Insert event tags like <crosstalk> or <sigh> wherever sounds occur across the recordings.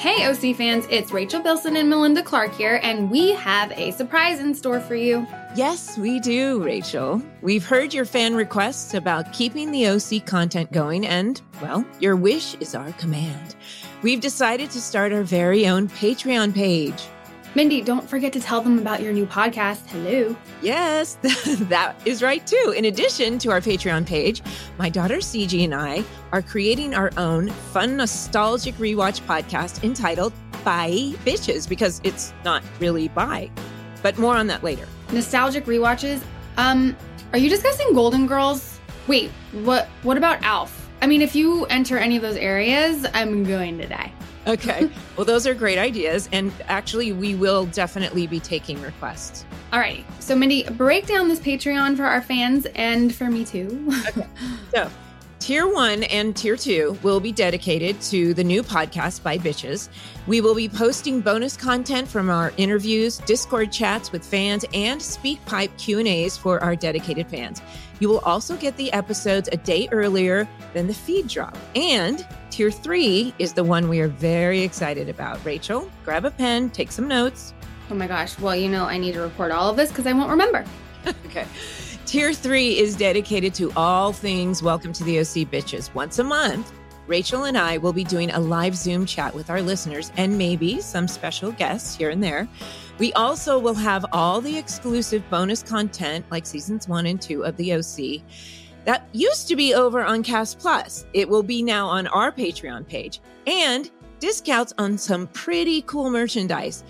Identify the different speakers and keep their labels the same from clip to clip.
Speaker 1: Hey, OC fans, it's Rachel Bilson and Melinda Clarke here, and we have a surprise in store for you.
Speaker 2: Yes, we do, Rachel. We've heard your fan requests about keeping the OC content going, and, well, your wish is our command. We've decided to start our very own Patreon page.
Speaker 1: Mindy, don't forget to tell them about your new podcast. Hello.
Speaker 2: Yes, <laughs> that is right too. In addition to our Patreon page, my daughter CG and I are creating our own fun, nostalgic rewatch podcast entitled Bye Bitches because it's not really bye. But more on that later.
Speaker 1: Nostalgic rewatches. Um, are you discussing Golden Girls? Wait, what what about Alf? I mean, if you enter any of those areas, I'm going to die.
Speaker 2: Okay. well, those are great ideas. And actually, we will definitely be taking requests.
Speaker 1: Alrighty. So, Mindy, break down this Patreon for our fans and for me too.
Speaker 2: okay. So, Tier one and tier two will be dedicated to the new podcast Bye Bitches. We will be posting bonus content from our interviews, Discord chats with fans, and SpeakPipe Q and A's for our dedicated fans. You will also get the episodes a day earlier than the feed drop. And tier three is the one we are very excited about. Rachel, grab a pen, take some notes.
Speaker 1: Oh my gosh. Well, you know, I need to record all of this because I won't remember. <laughs>
Speaker 2: okay. Tier three is dedicated to all things Welcome to the OC Bitches. Once a month, Rachel and I will be doing a live Zoom chat with our listeners and maybe some special guests here and there. We also will have all the exclusive bonus content like seasons one and two of the OC. That used to be over on Cast Plus. It will be now on our Patreon page and discounts on some pretty cool merchandise.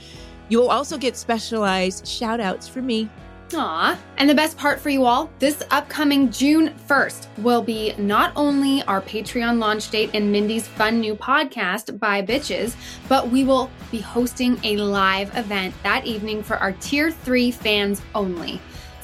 Speaker 2: You will also get specialized shout outs from me
Speaker 1: Aw. And the best part for you all this upcoming June 1st will be not only our Patreon launch date and Mindy's fun new podcast, Bye Bitches, but we will be hosting a live event that evening for our Tier 3 fans only.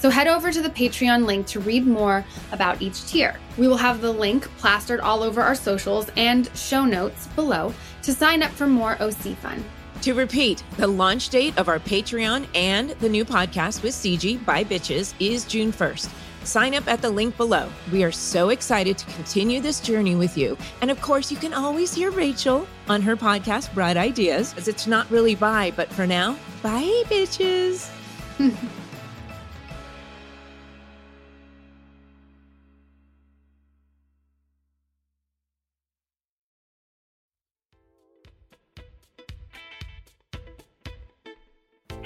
Speaker 1: So head over to the Patreon link to read more about each tier. We will have the link plastered all over our socials and show notes below to sign up for more OC fun.
Speaker 2: To repeat, the launch date of our Patreon and the new podcast with CG Bye Bitches is June 1st. Sign up at the link below. We are so excited to continue this journey with you. And of course, you can always hear Rachel on her podcast, Bright Ideas, as it's not really bye, but for now, bye, bitches. <laughs>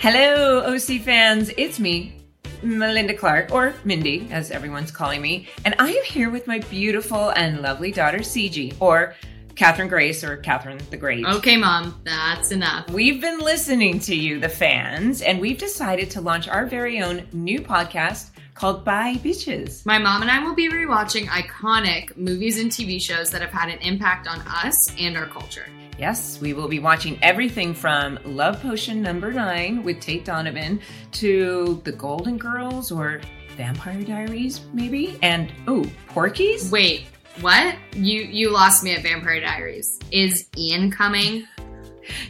Speaker 3: Hello, OC fans. It's me, Melinda Clarke, or Mindy, as everyone's calling me, and I am here with my beautiful and lovely daughter, CG, or Catherine Grace, or Catherine the Great.
Speaker 4: Okay, Mom, that's enough.
Speaker 3: We've been listening to you, the fans, and we've decided to launch our very own new podcast called Bye Bitches.
Speaker 4: My mom and I will be rewatching iconic movies and TV shows that have had an impact on us and our culture.
Speaker 3: Yes, we will be watching everything from Love Potion number nine with Tate Donovan to The Golden Girls or Vampire Diaries, maybe, and oh, Porky's.
Speaker 4: Wait, what? You you lost me at Vampire Diaries. Is Ian coming?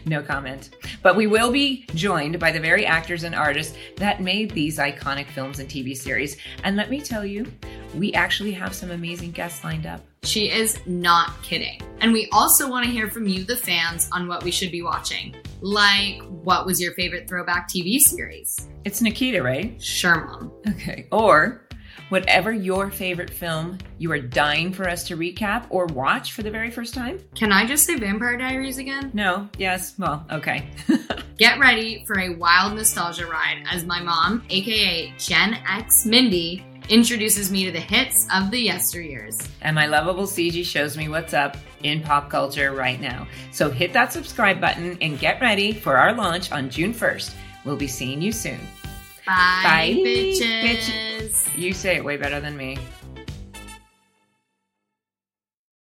Speaker 3: no comment. But we will be joined by the very actors and artists that made these iconic films and TV series. And let me tell you, we actually have some amazing guests lined up.
Speaker 4: She is not kidding. And we also want to hear from you, the fans, on what we should be watching. Like, what was your favorite throwback TV series?
Speaker 3: It's Nikita, right?
Speaker 4: Sure, Mom.
Speaker 3: Okay. Or whatever your favorite film you are dying for us to recap or watch for the very first time?
Speaker 4: Can I just say Vampire Diaries again?
Speaker 3: No, yes, well, okay. <laughs>
Speaker 4: Get ready for a wild nostalgia ride as my mom, aka Gen X Mindy, introduces me to the hits of the yesteryears.
Speaker 3: And my lovable CG shows me what's up in pop culture right now. So hit that subscribe button and get ready for our launch on June 1st. We'll be seeing you soon.
Speaker 4: Bye, Bye bitches. bitches.
Speaker 3: You say it way better than me.